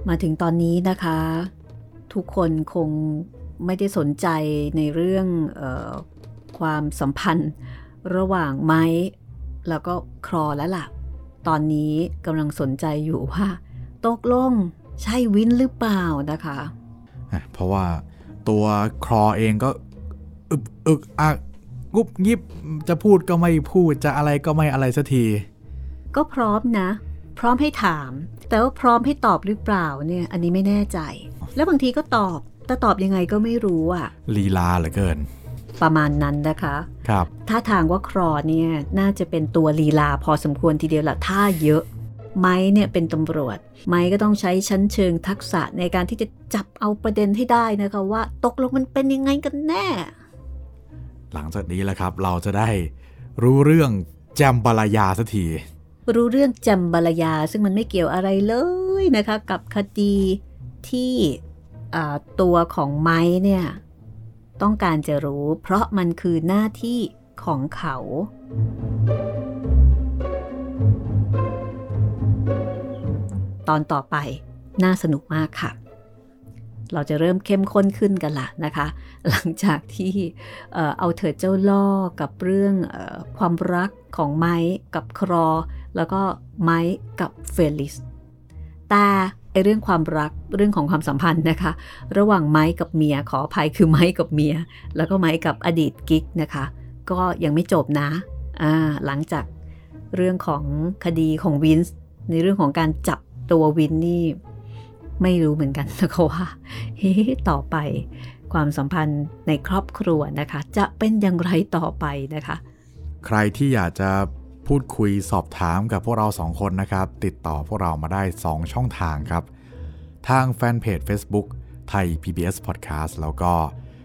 มาถึงตอนนี้นะคะ ทุกคนคงไม่ได้สนใจในเรื่องออความสัมพันธ์ระหว่างไม้แล้วก็ครอแล้วล่ะ ตอนนี้กำลังสนใจอยู่ว่าตกลงใช่วินหรือเปล่านะคะ เพราะว่าตัวครอเองก็อึบอึกอักกุบยิบจะพูดก็ไม่พูดจะอะไรก็ไม่อะไรสักที ก็พร้อมนะ พร้อมให้ถาม แต่ว่าพร้อมให้ตอบหรือเปล่าเนี่ยอันนี้ไม่แน่ใจ แล้วบางทีก็ตอบ แต่ตอบยังไงก็ไม่รู้อะลีลาเหลือเกิน ประมาณนั้นนะคะครับถ้าทางว่าครอเนี่ยน่าจะเป็นตัวลีลาพอสมควรทีเดียวละท่าเยอะไม้เนี่ยเป็นตำรวจ ไม้ก็ต้องใช้ชั้นเชิงทักษะในการที่จะจับเอาประเด็นให้ได้นะคะว่าตกลงมันเป็นยังไงกันแน่ หลังจากนี้แหละครับ เราจะได้รู้เรื่องแจมบาลายาสักที รู้เรื่องจำบาลยา ซึ่งมันไม่เกี่ยวอะไรเลยนะคะ กับคดีที่ตัวของไม้เนี่ย ต้องการจะรู้ เพราะมันคือหน้าที่ของเขา ตอนต่อไปน่าสนุกมากค่ะ เราจะเริ่มเข้มข้นขึ้นกันละนะคะ หลังจากที่เเอาเถิดเจ้าล่อกับเรื่องอความรักของไม้กับครอ แล้วก็ไม้กับเฟลิสแต่ไอเรื่องความรักเรื่องของความสัมพันธ์นะคะ ระหว่างไม้กับเมียขออภัยคือไม้กับเมีย แล้วก็ไม้กับอดีตกิ๊กนะคะ ก็ยังไม่จบนะอ่าหลังจากเรื่องของคดีของวินส์ในเรื่องของการจับตัววินนี่ ไม่รู้เหมือนกันนะคะว่าเฮ้ต่อไปความสัมพันธ์ในครอบครัวนะคะ จะเป็นอย่างไรต่อไปนะคะ ใครที่อยากจะ พูดคุยสอบถามกับพวกเราสองคนนะครับ ติดต่อพวกเรามาได้ 2 ช่องทางครับ ทางแฟนเพจ Facebook ไทย PBS Podcast แล้วก็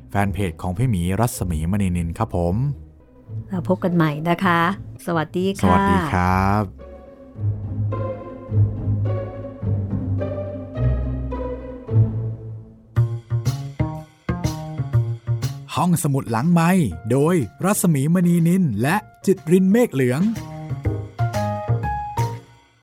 แฟนเพจของพี่หมีรัศมีมณีนินครับผมเราพบกันใหม่นะคะ สวัสดีค่ะ สวัสดีครับห้องสมุดหลังไม้โดยรัศมีมณีนินและจิตรินเมฆเหลือง